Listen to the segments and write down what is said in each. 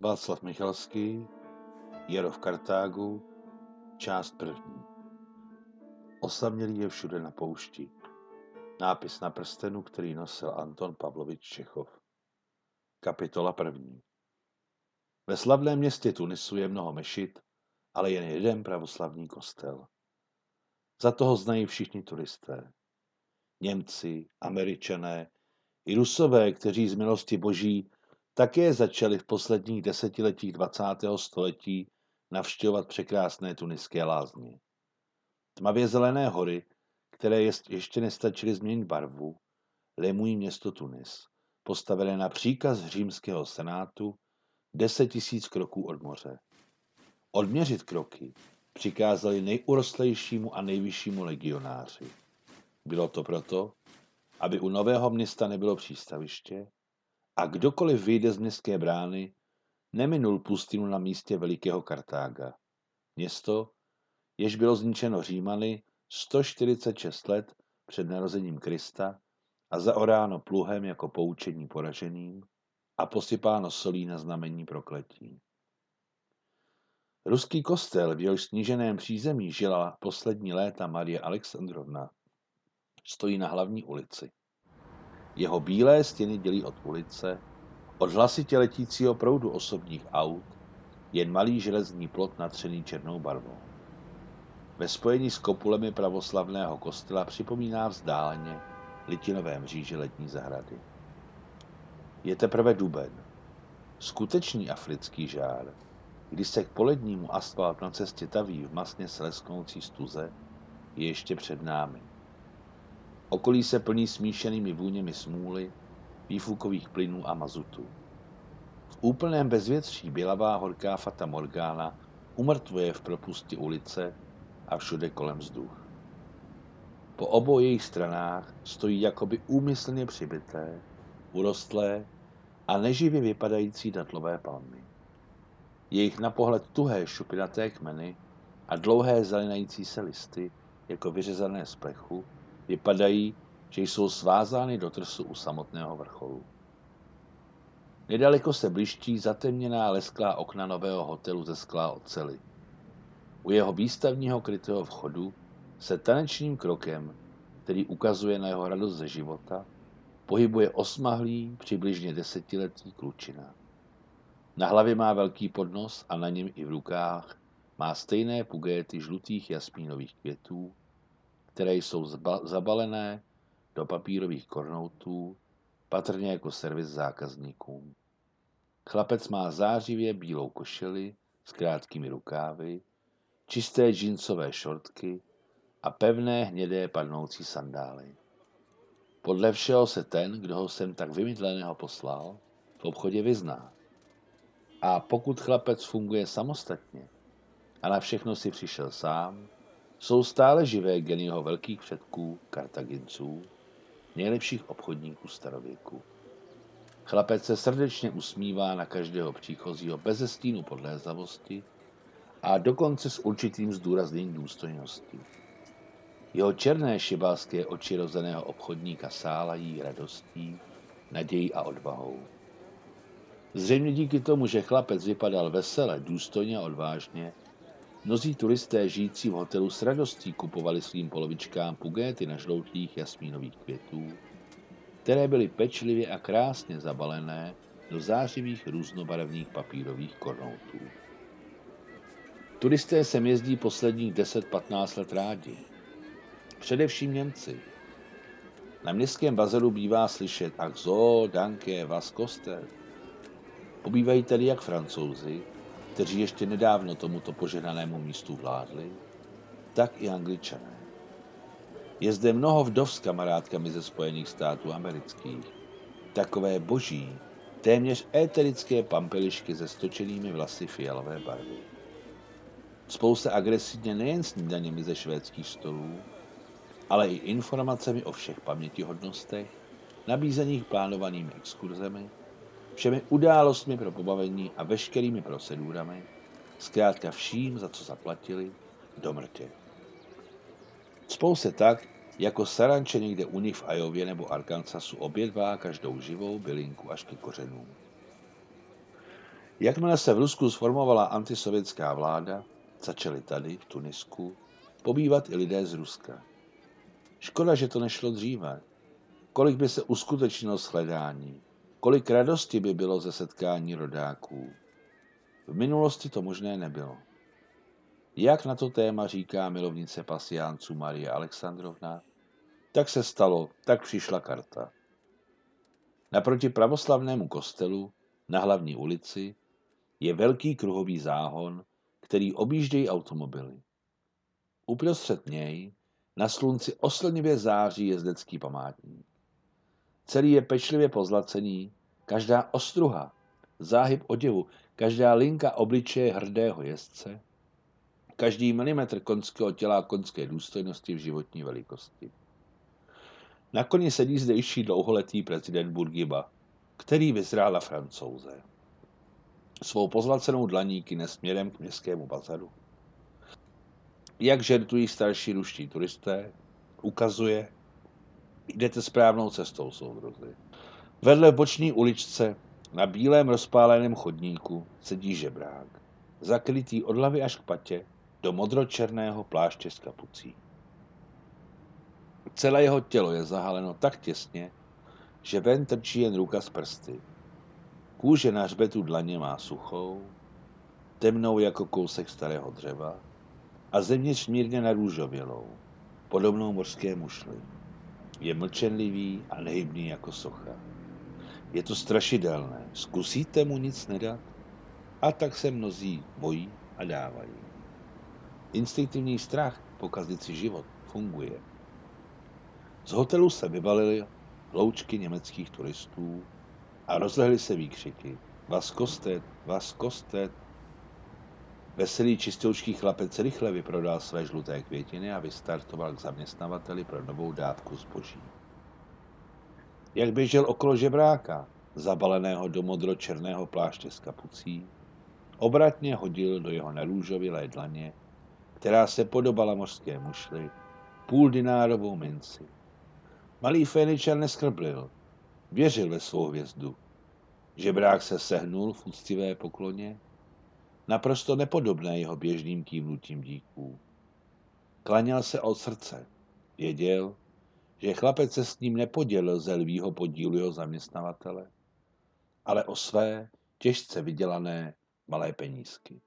Václav Michalský, Jaro v Kartágu, část první. Osamělý je všude na poušti. Nápis na prstenu, který nosil Anton Pavlovič Čechov. Kapitola první. Ve slavném městě Tunisu je mnoho mešit, ale jen jeden pravoslavný kostel. Za toho znají všichni turisté. Němci, američané i rusové, kteří z milosti boží také začali v posledních desetiletích 20. století navštěvovat překrásné tuniské lázně. Tmavě zelené hory, které ještě nestačily změnit barvu, lemují město Tunis, postavené na příkaz římského senátu 10 tisíc kroků od moře. Odměřit kroky přikázali nejurostlejšímu a nejvyššímu legionáři. Bylo to proto, aby u nového města nebylo přístaviště a kdokoliv vyjde z městské brány, neminul pustinu na místě velikého Kartága. Město, jež bylo zničeno Římany 146 let před narozením Krista a zaoráno pluhem jako poučení poraženým a posypáno solí na znamení prokletí. Ruský kostel, v jehož sníženém přízemí žila poslední léta Marie Alexandrovna, stojí na hlavní ulici. Jeho bílé stěny dělí od ulice, od hlasitě letícího proudu osobních aut, jen malý železný plot natřený černou barvou. Ve spojení s kopulemi pravoslavného kostela připomíná vzdáleně litinové mříže letní zahrady. Je teprve duben. Skutečný africký žár, když se k polednímu asfalt na cestě taví v masně slesknoucí stuze, je ještě před námi. Okolí se plní smíšenými vůněmi smůly, výfukových plynů a mazutu. V úplném bezvětří bělavá horká fata Morgana umrtvuje v propusti ulice a všude kolem vzduch. Po obou jejich stranách stojí jakoby úmyslně přibyté, urostlé a neživě vypadající datlové palmy. Jejich na pohled tuhé šupinaté kmeny a dlouhé zelenající se listy, jako vyřezané z plechu, Vypadají, že jsou svázány do trsu u samotného vrcholu. Nedaleko se bliští zatemněná lesklá okna nového hotelu ze skla oceli. U jeho výstavního krytého vchodu se tanečním krokem, který ukazuje na jeho radost ze života, pohybuje osmahlý, přibližně desetiletý klučina. Na hlavě má velký podnos a na něm i v rukách má stejné pugéty žlutých jasmínových květů, které jsou zabalené do papírových kornoutů, patrně jako servis zákazníkům. Chlapec má zářivě bílou košili s krátkými rukávy, čisté džínsové šortky a pevné hnědé padnoucí sandály. Podle všeho se ten, kdo ho sem tak vymydleného poslal, v obchodě vyzná. A pokud chlapec funguje samostatně a na všechno si přišel sám, jsou stále živé geny jeho velkých předků, Kartaginců, nejlepších obchodníků starověku. Chlapec se srdečně usmívá na každého příchozího bez stínu podlézavosti a dokonce s určitým zdůrazněním důstojnosti. Jeho černé šibáské oči rozeného obchodníka sálají radostí, nadějí a odvahou. Zřejmě díky tomu, že chlapec vypadal vesele, důstojně a odvážně, Mnozí turisté žijící v hotelu s radostí kupovali svým polovičkám pugéty na žloutých jasmínových květů, které byly pečlivě a krásně zabalené do zářivých různobarevných papírových kornoutů. Turisté sem jezdí posledních 10-15 let rádi. Především Němci. Na městském bazaru bývá slyšet ach so, danke, was kostet. Pobývají tedy jak francouzi, kteří ještě nedávno tomuto požehnanému místu vládli, tak i angličané. Je zde mnoho vdov s kamarádkami ze Spojených států amerických. Takové boží, téměř éterické pampelišky se stočenými vlasy fialové barvy. Spousta agresivně nejen snídaněmi ze švédských stolů, ale i informacemi o všech pamětihodnostech, nabízených plánovanými exkurzemi, všemi událostmi pro pobavení a veškerými procedurami, zkrátka vším, za co zaplatili, do mrtě. Spou se tak, jako saranče někde u nich v Ajově nebo Arkansasu obědvá každou živou bylinku až ke kořenům. Jakmile se v Rusku sformovala antisovětská vláda, začali tady, v Tunisku, pobývat i lidé z Ruska. Škoda, že to nešlo dříve. Kolik by se uskutečnilo shledání, kolik radosti by bylo ze setkání rodáků. V minulosti to možné nebylo. Jak na to téma říká milovnice pasiánců Marie Alexandrovna, tak se stalo, tak přišla karta. Naproti pravoslavnému kostelu na hlavní ulici je velký kruhový záhon, který objíždějí automobily. Uprostřed něj na slunci oslnivě září jezdecký památník. Celý je pečlivě pozlacený, každá ostruha, záhyb oděvu, každá linka obličeje hrdého jezdce, každý milimetr konského těla a konské důstojnosti v životní velikosti. Na koni sedí zdejší dlouholetý prezident Burgiba, který vyzrál na francouze. Svou pozlacenou dlaní kine směrem k městskému bazaru. Jak žertují starší ruští turisté, ukazuje, jdete správnou cestou, soudruzi. Vedle boční uličce na bílém rozpáleném chodníku sedí žebrák, zakrytý od hlavy až k patě do modročerného pláště s kapucí. Celé jeho tělo je zahaleno tak těsně, že ven trčí jen ruka z prsty. Kůže na hřbetu dlaně má suchou, temnou jako kousek starého dřeva a zevnitř mírně narůžovělou, podobnou mořské mušli. Je mlčenlivý a nehybný jako socha. Je to strašidelné. Zkusíte mu nic nedat? A tak se mnozí bojí a dávají. Instinktivní strach pokazit si život funguje. Z hotelu se vyvalily loučky německých turistů a rozlehly se výkřiky. Vás kostet, vás kostet. Veselý čistoučký chlapec rychle vyprodal své žluté květiny a vystartoval k zaměstnavateli pro novou dávku zboží. Jak běžel okolo žebráka, zabaleného do modro-černého pláště s kapucí, obratně hodil do jeho narůžovilé dlaně, která se podobala mořské mušli, půl dinárovou minci. Malý Féničer neskrblil, věřil ve svou hvězdu. Žebrák se sehnul v úctivé pokloně, naprosto nepodobné jeho běžným kývnutím díků. Klaněl se od srdce. Věděl, že chlapec se s ním nepodělil ze lvýho podílu jeho zaměstnavatele, ale o své těžce vydělané malé penízky.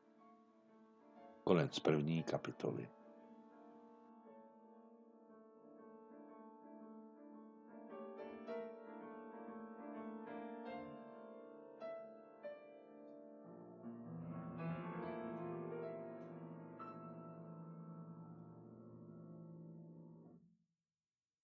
Konec první kapitoly.